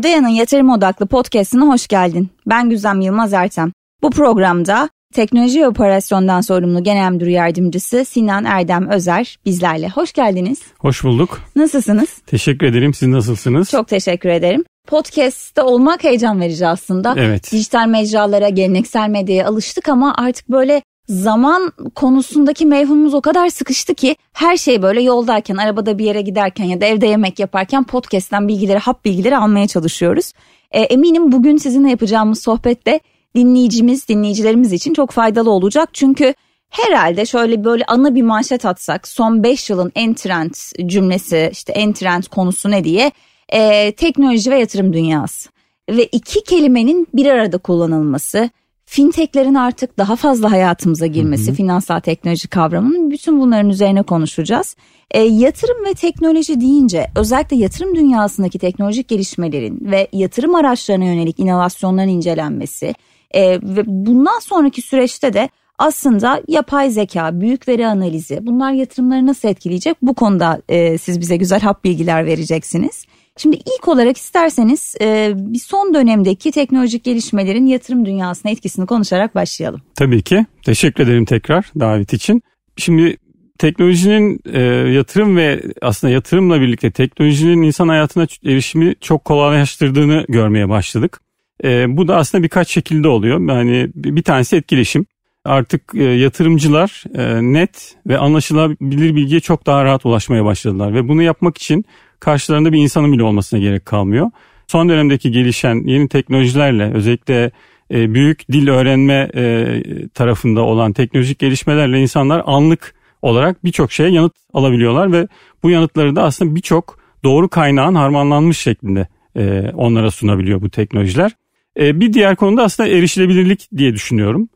Odaya'nın yatırım odaklı podcastine hoş geldin. Ben Güzem Yılmaz Ertem. Bu programda teknoloji ve operasyondan sorumlu genel müdür yardımcısı Sinan Erdem Özer bizlerle. Hoş geldiniz. Hoş bulduk. Nasılsınız? Teşekkür ederim. Siz nasılsınız? Çok teşekkür ederim. Podcast'te olmak heyecan verici aslında. Evet. Dijital mecralara, geleneksel medyaya alıştık ama artık böyle zaman konusundaki mevhumumuz o kadar sıkıştı ki her şey böyle yoldayken, arabada bir yere giderken ya da evde yemek yaparken podcast'ten bilgileri, hap bilgileri almaya çalışıyoruz. E, eminim bugün sizinle yapacağımız sohbette dinleyicimiz, dinleyicilerimiz için çok faydalı olacak. Çünkü herhalde şöyle böyle ana bir manşet atsak son 5 yılın en trend cümlesi işte en trend konusu ne diye e, teknoloji ve yatırım dünyası. Ve iki kelimenin bir arada kullanılması fintechlerin artık daha fazla hayatımıza girmesi, hı hı. finansal teknoloji kavramının bütün bunların üzerine konuşacağız. E, yatırım ve teknoloji deyince özellikle yatırım dünyasındaki teknolojik gelişmelerin ve yatırım araçlarına yönelik inovasyonların incelenmesi e, ve bundan sonraki süreçte de aslında yapay zeka, büyük veri analizi bunlar yatırımları nasıl etkileyecek bu konuda e, siz bize güzel hap bilgiler vereceksiniz. Şimdi ilk olarak isterseniz e, bir son dönemdeki teknolojik gelişmelerin yatırım dünyasına etkisini konuşarak başlayalım. Tabii ki. Teşekkür ederim tekrar davet için. Şimdi teknolojinin e, yatırım ve aslında yatırımla birlikte teknolojinin insan hayatına erişimi çok kolaylaştırdığını görmeye başladık. E, bu da aslında birkaç şekilde oluyor. Yani bir tanesi etkileşim. Artık yatırımcılar net ve anlaşılabilir bilgiye çok daha rahat ulaşmaya başladılar ve bunu yapmak için karşılarında bir insanın bile olmasına gerek kalmıyor. Son dönemdeki gelişen yeni teknolojilerle özellikle e, büyük dil öğrenme e, tarafında olan teknolojik gelişmelerle insanlar anlık olarak birçok şeye yanıt alabiliyorlar ve bu yanıtları da aslında birçok doğru kaynağın harmanlanmış şeklinde e, onlara sunabiliyor bu teknolojiler. Bir diğer konuda aslında erişilebilirlik diye düşünüyorum.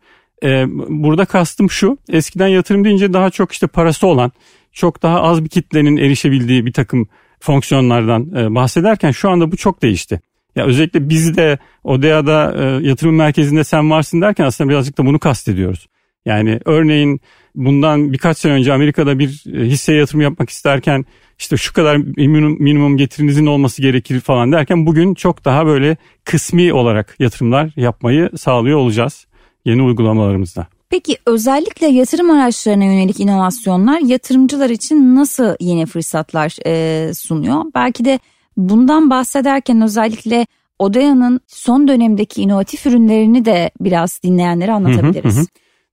Burada kastım şu eskiden yatırım deyince daha çok işte parası olan çok daha az bir kitlenin erişebildiği bir takım fonksiyonlardan e, bahsederken şu anda bu çok değişti. Ya özellikle biz de ODEA'da e, yatırım merkezinde sen varsın derken aslında birazcık da bunu kastediyoruz. Yani örneğin bundan birkaç sene önce Amerika'da bir e, hisseye yatırım yapmak isterken işte şu kadar minimum, minimum getirinizin olması gerekir falan derken bugün çok daha böyle kısmi olarak yatırımlar yapmayı sağlıyor olacağız yeni uygulamalarımızda. Peki özellikle yatırım araçlarına yönelik inovasyonlar yatırımcılar için nasıl yeni fırsatlar e, sunuyor? Belki de bundan bahsederken özellikle Odaya'nın son dönemdeki inovatif ürünlerini de biraz dinleyenlere anlatabiliriz. Hı hı hı.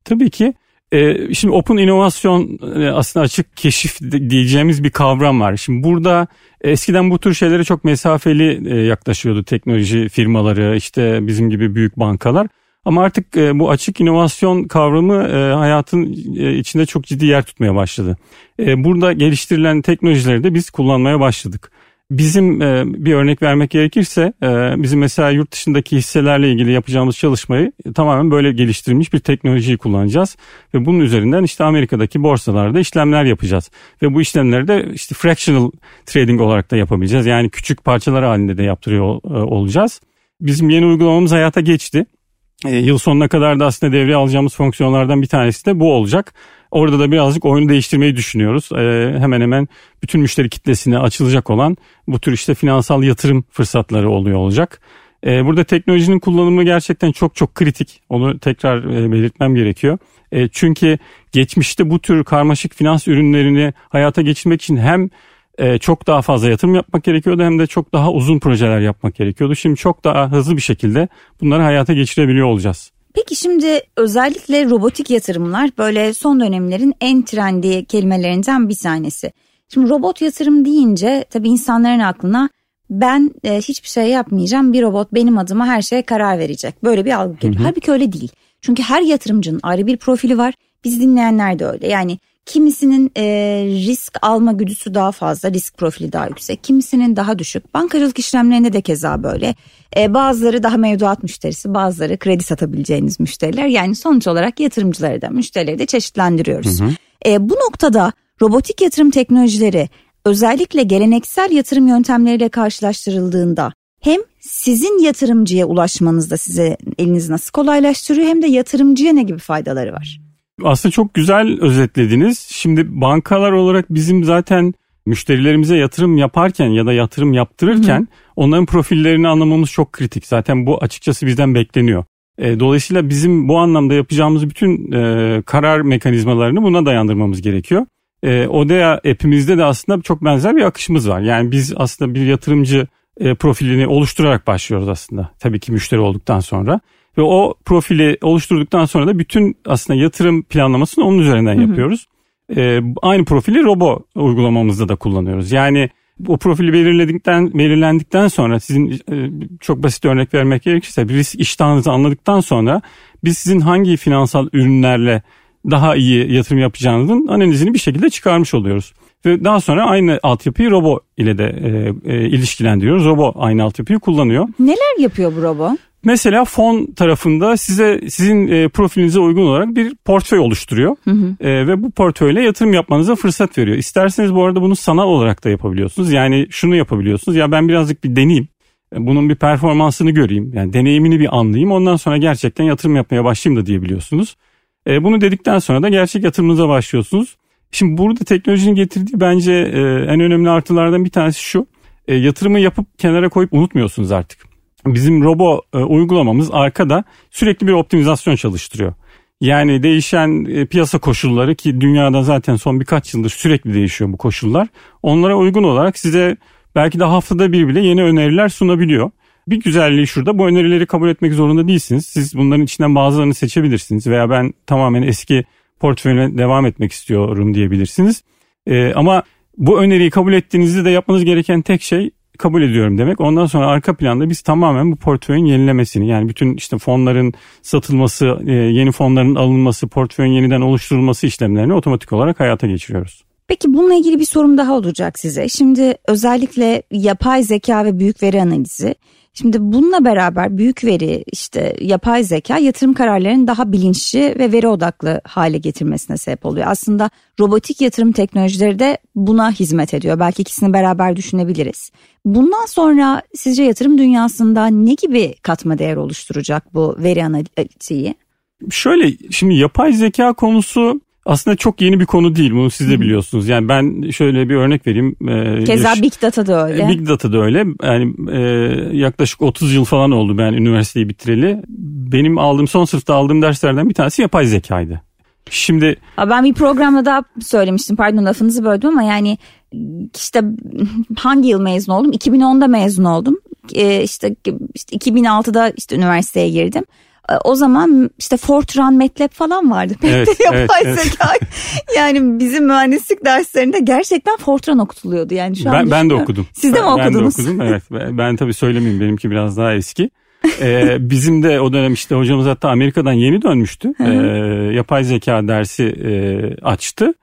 Tabii ki. Ee, şimdi open inovasyon e, aslında açık keşif diyeceğimiz bir kavram var. Şimdi burada eskiden bu tür şeylere çok mesafeli e, yaklaşıyordu teknoloji firmaları işte bizim gibi büyük bankalar. Ama artık e, bu açık inovasyon kavramı e, hayatın e, içinde çok ciddi yer tutmaya başladı. E, burada geliştirilen teknolojileri de biz kullanmaya başladık. Bizim e, bir örnek vermek gerekirse e, bizim mesela yurt dışındaki hisselerle ilgili yapacağımız çalışmayı tamamen böyle geliştirilmiş bir teknolojiyi kullanacağız. Ve bunun üzerinden işte Amerika'daki borsalarda işlemler yapacağız. Ve bu işlemleri de işte fractional trading olarak da yapabileceğiz. Yani küçük parçalar halinde de yaptırıyor e, olacağız. Bizim yeni uygulamamız hayata geçti. E, yıl sonuna kadar da aslında devreye alacağımız fonksiyonlardan bir tanesi de bu olacak. Orada da birazcık oyunu değiştirmeyi düşünüyoruz. E, hemen hemen bütün müşteri kitlesine açılacak olan bu tür işte finansal yatırım fırsatları oluyor olacak. E, burada teknolojinin kullanımı gerçekten çok çok kritik. Onu tekrar belirtmem gerekiyor. Çünkü geçmişte bu tür karmaşık finans ürünlerini hayata geçirmek için hem e, çok daha fazla yatırım yapmak gerekiyordu hem de çok daha uzun projeler yapmak gerekiyordu. Şimdi çok daha hızlı bir şekilde bunları hayata geçirebiliyor olacağız. Peki şimdi özellikle robotik yatırımlar böyle son dönemlerin en trendi kelimelerinden bir tanesi. Şimdi robot yatırım deyince tabii insanların aklına ben e, hiçbir şey yapmayacağım bir robot benim adıma her şeye karar verecek. Böyle bir algı geliyor. Halbuki öyle değil. Çünkü her yatırımcının ayrı bir profili var. Biz dinleyenler de öyle. Yani Kimisinin e, risk alma güdüsü daha fazla, risk profili daha yüksek. Kimisinin daha düşük. Bankacılık işlemlerinde de keza böyle. E, bazıları daha mevduat müşterisi, bazıları kredi satabileceğiniz müşteriler. Yani sonuç olarak yatırımcıları da müşterileri de çeşitlendiriyoruz. Hı hı. E, bu noktada robotik yatırım teknolojileri özellikle geleneksel yatırım yöntemleriyle karşılaştırıldığında hem sizin yatırımcıya ulaşmanızda size eliniz nasıl kolaylaştırıyor hem de yatırımcıya ne gibi faydaları var? Aslında çok güzel özetlediniz. Şimdi bankalar olarak bizim zaten müşterilerimize yatırım yaparken ya da yatırım yaptırırken Hı. onların profillerini anlamamız çok kritik. Zaten bu açıkçası bizden bekleniyor. E, dolayısıyla bizim bu anlamda yapacağımız bütün e, karar mekanizmalarını buna dayandırmamız gerekiyor. E, Odea app'imizde de aslında çok benzer bir akışımız var. Yani biz aslında bir yatırımcı e, profilini oluşturarak başlıyoruz aslında. Tabii ki müşteri olduktan sonra. Ve o profili oluşturduktan sonra da bütün aslında yatırım planlamasını onun üzerinden yapıyoruz. E, aynı profili Robo uygulamamızda da kullanıyoruz. Yani o profili belirledikten belirlendikten sonra sizin e, çok basit örnek vermek gerekirse bir risk iştahınızı anladıktan sonra biz sizin hangi finansal ürünlerle daha iyi yatırım yapacağınızın analizini bir şekilde çıkarmış oluyoruz. Ve daha sonra aynı altyapıyı Robo ile de e, e, ilişkilendiriyoruz. Robo aynı altyapıyı kullanıyor. Neler yapıyor bu Robo? Mesela fon tarafında size sizin e, profilinize uygun olarak bir portföy oluşturuyor hı hı. E, ve bu portföyle yatırım yapmanıza fırsat veriyor. İsterseniz bu arada bunu sanal olarak da yapabiliyorsunuz. Yani şunu yapabiliyorsunuz. Ya ben birazcık bir deneyeyim. E, bunun bir performansını göreyim. Yani deneyimini bir anlayayım. Ondan sonra gerçekten yatırım yapmaya başlayayım da diyebiliyorsunuz. E, bunu dedikten sonra da gerçek yatırımınıza başlıyorsunuz. Şimdi burada teknolojinin getirdiği bence e, en önemli artılardan bir tanesi şu. E, yatırımı yapıp kenara koyup unutmuyorsunuz artık bizim robo e, uygulamamız arkada sürekli bir optimizasyon çalıştırıyor. Yani değişen e, piyasa koşulları ki dünyada zaten son birkaç yıldır sürekli değişiyor bu koşullar. Onlara uygun olarak size belki de haftada bir bile yeni öneriler sunabiliyor. Bir güzelliği şurada bu önerileri kabul etmek zorunda değilsiniz. Siz bunların içinden bazılarını seçebilirsiniz veya ben tamamen eski portföyüne devam etmek istiyorum diyebilirsiniz. Ee, ama bu öneriyi kabul ettiğinizde de yapmanız gereken tek şey kabul ediyorum demek. Ondan sonra arka planda biz tamamen bu portföyün yenilemesini yani bütün işte fonların satılması, e, yeni fonların alınması, portföyün yeniden oluşturulması işlemlerini otomatik olarak hayata geçiriyoruz. Peki bununla ilgili bir sorum daha olacak size. Şimdi özellikle yapay zeka ve büyük veri analizi Şimdi bununla beraber büyük veri işte yapay zeka yatırım kararlarının daha bilinçli ve veri odaklı hale getirmesine sebep oluyor. Aslında robotik yatırım teknolojileri de buna hizmet ediyor. Belki ikisini beraber düşünebiliriz. Bundan sonra sizce yatırım dünyasında ne gibi katma değer oluşturacak bu veri analitiği? Şöyle şimdi yapay zeka konusu aslında çok yeni bir konu değil bunu siz de biliyorsunuz. Yani ben şöyle bir örnek vereyim. Ee, Keza Big Data da öyle. Big Data da öyle. Yani e, yaklaşık 30 yıl falan oldu ben üniversiteyi bitireli. Benim aldığım son sınıfta aldığım derslerden bir tanesi yapay zekaydı. Şimdi ben bir programda daha söylemiştim pardon lafınızı böldüm ama yani işte hangi yıl mezun oldum? 2010'da mezun oldum. Ee, işte, işte 2006'da işte üniversiteye girdim. E, o zaman işte Fortran, MATLAB falan vardı. Evet, yapay evet, zeka. yani bizim mühendislik derslerinde gerçekten Fortran okutuluyordu. Yani şu ben, an ben de okudum. Siz de mi okudunuz? Ben de okudum evet. Ben, ben tabii söylemeyeyim benimki biraz daha eski. ee, bizim de o dönem işte hocamız hatta Amerika'dan yeni dönmüştü. ee, yapay zeka dersi e, açtı.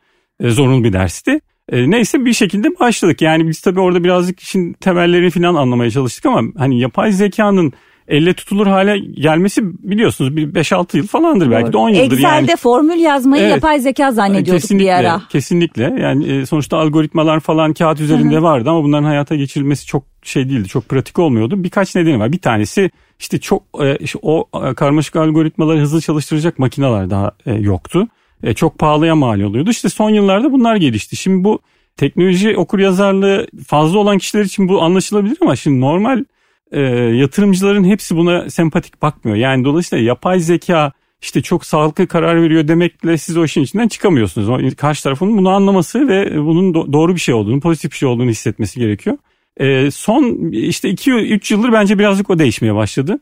E, zorunlu bir dersti. E, neyse bir şekilde başladık. Yani biz tabii orada birazcık işin temellerini falan anlamaya çalıştık ama hani yapay zekanın elle tutulur hale gelmesi biliyorsunuz bir 5-6 yıl falandır belki de 10 yıldır. Excel'de yani. formül yazmayı evet, yapay zeka zannediyorduk kesinlikle, bir ara. Kesinlikle yani e, sonuçta algoritmalar falan kağıt üzerinde Hı-hı. vardı ama bunların hayata geçirilmesi çok şey değildi çok pratik olmuyordu. Birkaç nedeni var bir tanesi işte çok e, işte o e, karmaşık algoritmaları hızlı çalıştıracak makineler daha yoktu. Çok pahalıya mal oluyordu. İşte son yıllarda bunlar gelişti. Şimdi bu teknoloji okur yazarlığı fazla olan kişiler için bu anlaşılabilir ama şimdi normal e, yatırımcıların hepsi buna sempatik bakmıyor. Yani dolayısıyla yapay zeka işte çok sağlıklı karar veriyor demekle siz o işin içinden çıkamıyorsunuz. Karşı tarafın bunu anlaması ve bunun do- doğru bir şey olduğunu, pozitif bir şey olduğunu hissetmesi gerekiyor. E, son işte 2-3 yıldır bence birazcık o değişmeye başladı.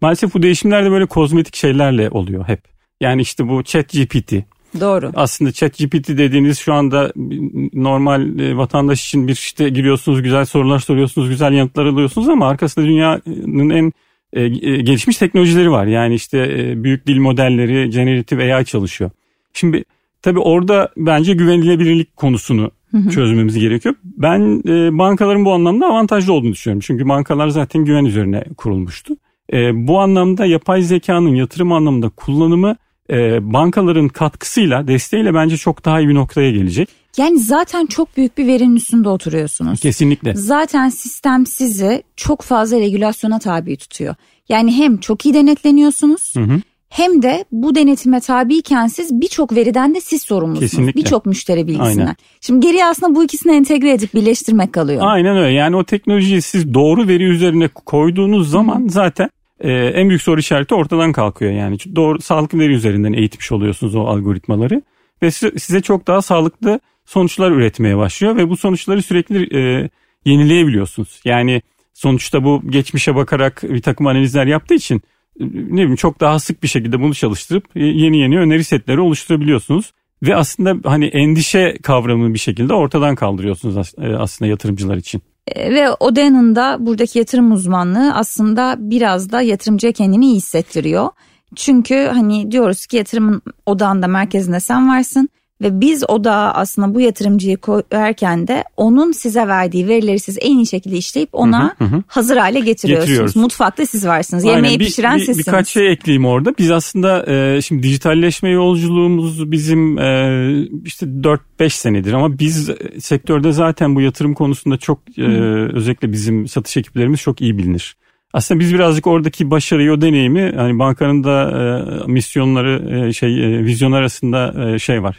Maalesef bu değişimler de böyle kozmetik şeylerle oluyor hep. Yani işte bu chat GPT, Doğru. Aslında chat GPT dediğiniz şu anda normal e, vatandaş için bir işte giriyorsunuz güzel sorular soruyorsunuz güzel yanıtlar alıyorsunuz ama arkasında dünyanın en e, e, gelişmiş teknolojileri var. Yani işte büyük dil modelleri, generative AI çalışıyor. Şimdi tabii orada bence güvenilirlik konusunu çözmemiz gerekiyor. Ben bankaların bu anlamda avantajlı olduğunu düşünüyorum. Çünkü bankalar zaten güven üzerine kurulmuştu. bu anlamda yapay zekanın yatırım anlamında kullanımı e, bankaların katkısıyla desteğiyle bence çok daha iyi bir noktaya gelecek. Yani zaten çok büyük bir verinin üstünde oturuyorsunuz. Kesinlikle. Zaten sistem sizi çok fazla regülasyona tabi tutuyor. Yani hem çok iyi denetleniyorsunuz hı hı. hem de bu denetime tabiyken siz birçok veriden de siz sorumlusunuz. Birçok müşteri bilgisinden. Aynen. Şimdi geriye aslında bu ikisini entegre edip birleştirmek kalıyor. Aynen öyle. Yani o teknolojiyi siz doğru veri üzerine koyduğunuz zaman Hı. zaten e, en büyük soru işareti ortadan kalkıyor. Yani doğru sağlıklı veri üzerinden eğitmiş oluyorsunuz o algoritmaları ve size çok daha sağlıklı sonuçlar üretmeye başlıyor ve bu sonuçları sürekli e, yenileyebiliyorsunuz. Yani sonuçta bu geçmişe bakarak bir takım analizler yaptığı için ne bileyim çok daha sık bir şekilde bunu çalıştırıp e, yeni yeni öneri setleri oluşturabiliyorsunuz. Ve aslında hani endişe kavramını bir şekilde ortadan kaldırıyorsunuz e, aslında yatırımcılar için. E, ve Oden'in da buradaki yatırım uzmanlığı aslında biraz da yatırımcıya kendini iyi hissettiriyor. Çünkü hani diyoruz ki yatırımın odağında merkezinde sen varsın ve biz o da aslında bu yatırımcıyı koyarken de onun size verdiği verileri siz en iyi şekilde işleyip ona hı hı. hazır hale getiriyorsunuz. Getiriyoruz. Mutfakta siz varsınız. Aynen. Yemeği bir, pişiren bir, sizsiniz. Birkaç şey ekleyeyim orada. Biz aslında e, şimdi dijitalleşme yolculuğumuz bizim e, işte 4-5 senedir ama biz sektörde zaten bu yatırım konusunda çok e, özellikle bizim satış ekiplerimiz çok iyi bilinir. Aslında biz birazcık oradaki başarıyı, o deneyimi hani bankanın da e, misyonları, e, şey e, vizyon arasında e, şey var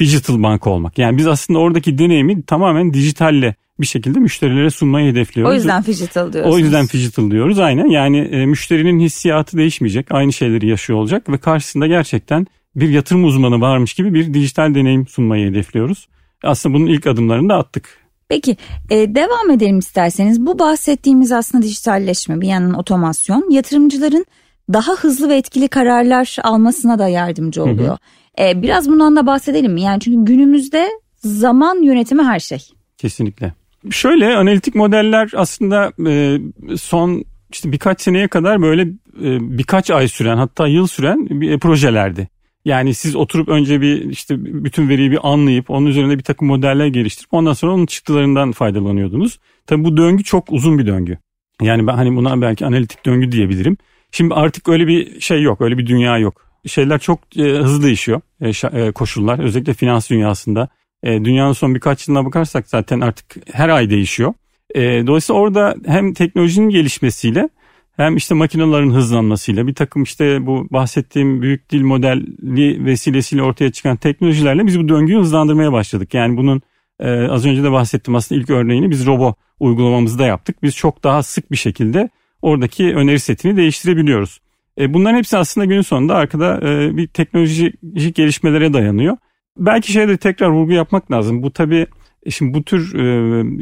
digital banka olmak. Yani biz aslında oradaki deneyimi tamamen dijitalle bir şekilde müşterilere sunmayı hedefliyoruz. O yüzden digital diyorsunuz. O yüzden digital diyoruz aynen. Yani e, müşterinin hissiyatı değişmeyecek. Aynı şeyleri yaşıyor olacak ve karşısında gerçekten bir yatırım uzmanı varmış gibi bir dijital deneyim sunmayı hedefliyoruz. Aslında bunun ilk adımlarını da attık. Peki e, devam edelim isterseniz. Bu bahsettiğimiz aslında dijitalleşme bir yandan otomasyon yatırımcıların daha hızlı ve etkili kararlar almasına da yardımcı oluyor. Hı hı. E, biraz bundan da bahsedelim mi? Yani çünkü günümüzde zaman yönetimi her şey. Kesinlikle. Şöyle analitik modeller aslında e, son işte birkaç seneye kadar böyle e, birkaç ay süren hatta yıl süren bir e, projelerdi. Yani siz oturup önce bir işte bütün veriyi bir anlayıp onun üzerine bir takım modeller geliştirip ondan sonra onun çıktılarından faydalanıyordunuz. Tabii bu döngü çok uzun bir döngü. Yani ben hani buna belki analitik döngü diyebilirim. Şimdi artık öyle bir şey yok, öyle bir dünya yok şeyler çok e, hızlı değişiyor e, e, koşullar özellikle finans dünyasında. E, dünyanın son birkaç yılına bakarsak zaten artık her ay değişiyor. E, dolayısıyla orada hem teknolojinin gelişmesiyle hem işte makinelerin hızlanmasıyla bir takım işte bu bahsettiğim büyük dil modeli vesilesiyle ortaya çıkan teknolojilerle biz bu döngüyü hızlandırmaya başladık. Yani bunun e, az önce de bahsettim aslında ilk örneğini biz robo uygulamamızda yaptık. Biz çok daha sık bir şekilde oradaki öneri setini değiştirebiliyoruz. E, bunların hepsi aslında günün sonunda arkada e, bir teknolojik gelişmelere dayanıyor. Belki şeyde tekrar vurgu yapmak lazım. Bu tabii e, şimdi bu tür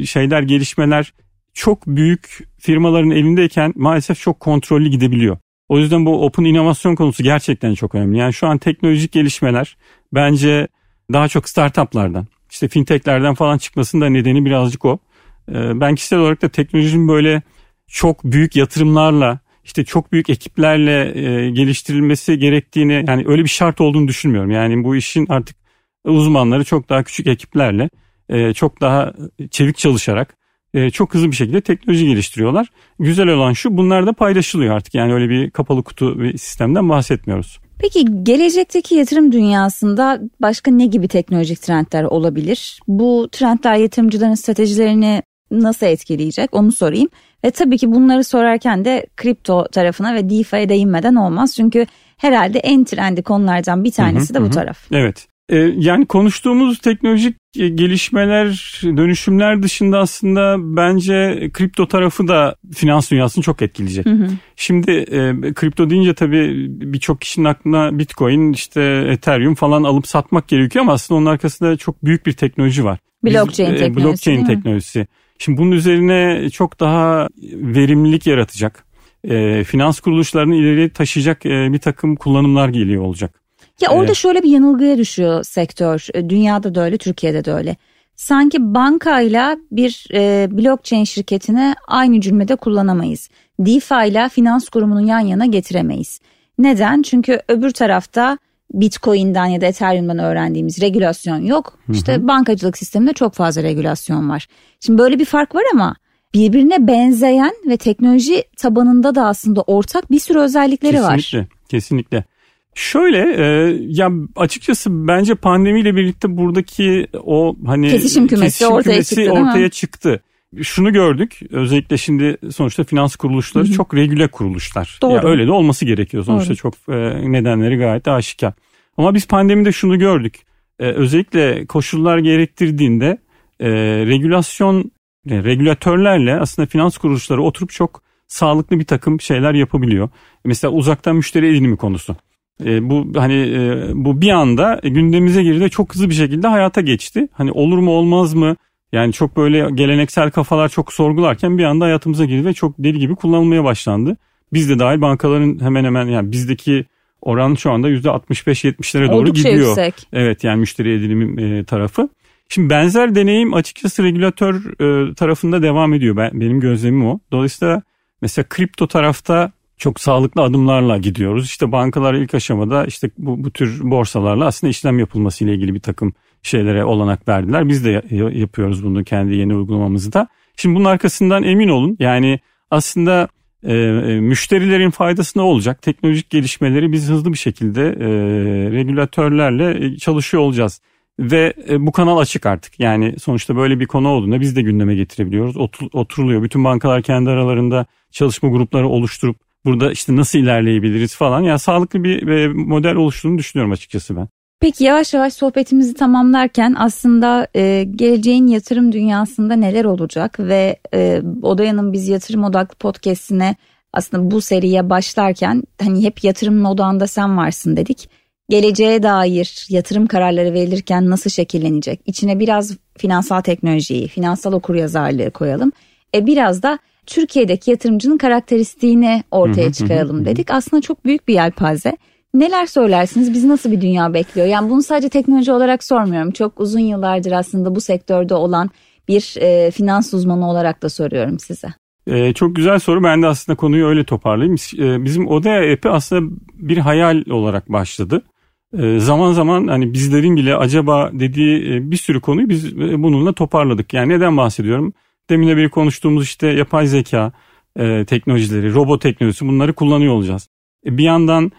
şeyler gelişmeler çok büyük firmaların elindeyken maalesef çok kontrollü gidebiliyor. O yüzden bu open inovasyon konusu gerçekten çok önemli. Yani şu an teknolojik gelişmeler bence daha çok startuplardan, işte fintechlerden falan çıkmasının da nedeni birazcık o. Ben kişisel olarak da teknolojinin böyle çok büyük yatırımlarla işte çok büyük ekiplerle e, geliştirilmesi gerektiğini yani öyle bir şart olduğunu düşünmüyorum. Yani bu işin artık uzmanları çok daha küçük ekiplerle e, çok daha çevik çalışarak e, çok hızlı bir şekilde teknoloji geliştiriyorlar. Güzel olan şu bunlar da paylaşılıyor artık yani öyle bir kapalı kutu bir sistemden bahsetmiyoruz. Peki gelecekteki yatırım dünyasında başka ne gibi teknolojik trendler olabilir? Bu trendler yatırımcıların stratejilerini nasıl etkileyecek onu sorayım. Ve tabii ki bunları sorarken de kripto tarafına ve DeFi'ye değinmeden olmaz. Çünkü herhalde en trendi konulardan bir tanesi hı hı, de bu hı. taraf. Evet. Ee, yani konuştuğumuz teknolojik gelişmeler, dönüşümler dışında aslında bence kripto tarafı da finans dünyasını çok etkileyecek. Hı hı. Şimdi e, kripto deyince tabii birçok kişinin aklına Bitcoin, işte Ethereum falan alıp satmak gerekiyor ama aslında onun arkasında çok büyük bir teknoloji var. Blockchain Biz, teknolojisi. E, blockchain teknolojisi. Şimdi bunun üzerine çok daha verimlilik yaratacak, e, finans kuruluşlarını ileri taşıyacak e, bir takım kullanımlar geliyor olacak. Ya orada ee, şöyle bir yanılgıya düşüyor sektör. E, dünyada da öyle, Türkiye'de de öyle. Sanki bankayla bir e, blockchain şirketini aynı cümlede kullanamayız. DeFi ile finans kurumunun yan yana getiremeyiz. Neden? Çünkü öbür tarafta Bitcoin'den ya da Ethereum'dan öğrendiğimiz regülasyon yok. Hı hı. İşte bankacılık sisteminde çok fazla regülasyon var. Şimdi böyle bir fark var ama birbirine benzeyen ve teknoloji tabanında da aslında ortak bir sürü özellikleri kesinlikle, var. Kesinlikle, kesinlikle. Şöyle e, ya açıkçası bence pandemiyle birlikte buradaki o hani kesişim kümesi, kesişim ortaya, çıktı, ortaya çıktı. Şunu gördük. Özellikle şimdi sonuçta finans kuruluşları Hı-hı. çok regüle kuruluşlar. Doğru. Ya öyle de olması gerekiyor sonuçta Doğru. çok e, nedenleri gayet aşikar. Ama biz pandemide şunu gördük. E, özellikle koşullar gerektirdiğinde e, regülasyon e, regülatörlerle aslında finans kuruluşları oturup çok sağlıklı bir takım şeyler yapabiliyor. Mesela uzaktan müşteri edinimi konusu. E, bu hani e, bu bir anda gündemimize girdi çok hızlı bir şekilde hayata geçti. Hani olur mu olmaz mı? Yani çok böyle geleneksel kafalar çok sorgularken bir anda hayatımıza girdi ve çok deli gibi kullanılmaya başlandı. Biz de dahil bankaların hemen hemen yani bizdeki oran şu anda %65-70'lere doğru Oldukça gidiyor. Yüksek. Evet yani müşteri edinimi e, tarafı. Şimdi benzer deneyim açıkçası regülatör e, tarafında devam ediyor. Ben, benim gözlemim o. Dolayısıyla mesela kripto tarafta çok sağlıklı adımlarla gidiyoruz. İşte bankalar ilk aşamada işte bu, bu tür borsalarla aslında işlem yapılması ile ilgili bir takım şeylere olanak verdiler. Biz de yapıyoruz bunu kendi yeni uygulamamızda. Şimdi bunun arkasından emin olun yani aslında e, e, müşterilerin faydası ne olacak? Teknolojik gelişmeleri biz hızlı bir şekilde e, regülatörlerle çalışıyor olacağız. Ve e, bu kanal açık artık. Yani sonuçta böyle bir konu olduğunda biz de gündeme getirebiliyoruz. Otur, oturuluyor. Bütün bankalar kendi aralarında çalışma grupları oluşturup burada işte nasıl ilerleyebiliriz falan. Yani sağlıklı bir e, model oluştuğunu düşünüyorum açıkçası ben. Peki yavaş yavaş sohbetimizi tamamlarken aslında e, geleceğin yatırım dünyasında neler olacak ve e, Odaya'nın biz yatırım odaklı podcastine aslında bu seriye başlarken hani hep yatırımın odağında sen varsın dedik. Geleceğe dair yatırım kararları verilirken nasıl şekillenecek? İçine biraz finansal teknolojiyi, finansal okuryazarlığı koyalım. E biraz da Türkiye'deki yatırımcının karakteristiğini ortaya çıkaralım dedik. Aslında çok büyük bir yelpaze. Neler söylersiniz? Bizi nasıl bir dünya bekliyor? Yani bunu sadece teknoloji olarak sormuyorum. Çok uzun yıllardır aslında bu sektörde olan bir e, finans uzmanı olarak da soruyorum size. Ee, çok güzel soru. Ben de aslında konuyu öyle toparlayayım. Ee, bizim Odea app'i aslında bir hayal olarak başladı. Ee, zaman zaman hani bizlerin bile acaba dediği e, bir sürü konuyu biz e, bununla toparladık. Yani neden bahsediyorum? Demin bir konuştuğumuz işte yapay zeka e, teknolojileri, robot teknolojisi bunları kullanıyor olacağız. E, bir yandan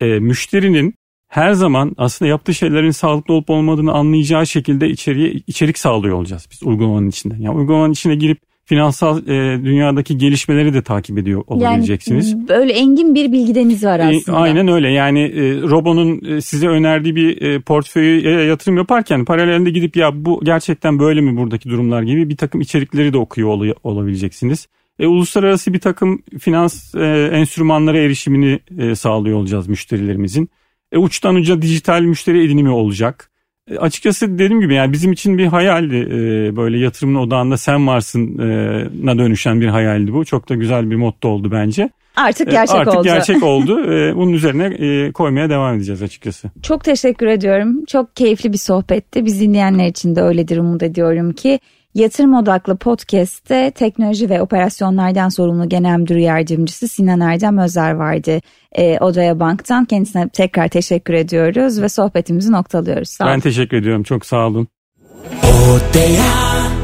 e, müşterinin her zaman aslında yaptığı şeylerin sağlıklı olup olmadığını anlayacağı şekilde içeriye içerik sağlıyor olacağız biz uygulamanın içinde. Yani uygulamanın içine girip finansal e, dünyadaki gelişmeleri de takip ediyor olabileceksiniz. Yani böyle engin bir bilgideniz var e, aslında. E, aynen öyle yani e, Robo'nun e, size önerdiği bir e, portföyü e, yatırım yaparken paralelinde gidip ya bu gerçekten böyle mi buradaki durumlar gibi bir takım içerikleri de okuyor ol, olabileceksiniz. E, uluslararası bir takım finans e, enstrümanlara erişimini e, sağlıyor olacağız müşterilerimizin. E, uçtan uca dijital müşteri edinimi olacak. E, açıkçası dediğim gibi yani bizim için bir hayaldi e, böyle yatırımın odağında sen varsın e, dönüşen bir hayaldi bu. Çok da güzel bir motto oldu bence. Artık e, gerçek Artık oldu. Artık gerçek oldu. E, bunun üzerine e, koymaya devam edeceğiz açıkçası. Çok teşekkür ediyorum. Çok keyifli bir sohbetti. Biz dinleyenler için de öyledir umut ediyorum ki. Yatırım odaklı podcast'te teknoloji ve operasyonlardan sorumlu genel müdür yardımcısı Sinan Erdem Özer vardı. E, Odaya Bank'tan kendisine tekrar teşekkür ediyoruz ve sohbetimizi noktalıyoruz. Sağ ben teşekkür ediyorum. Çok sağ olun. Odaya.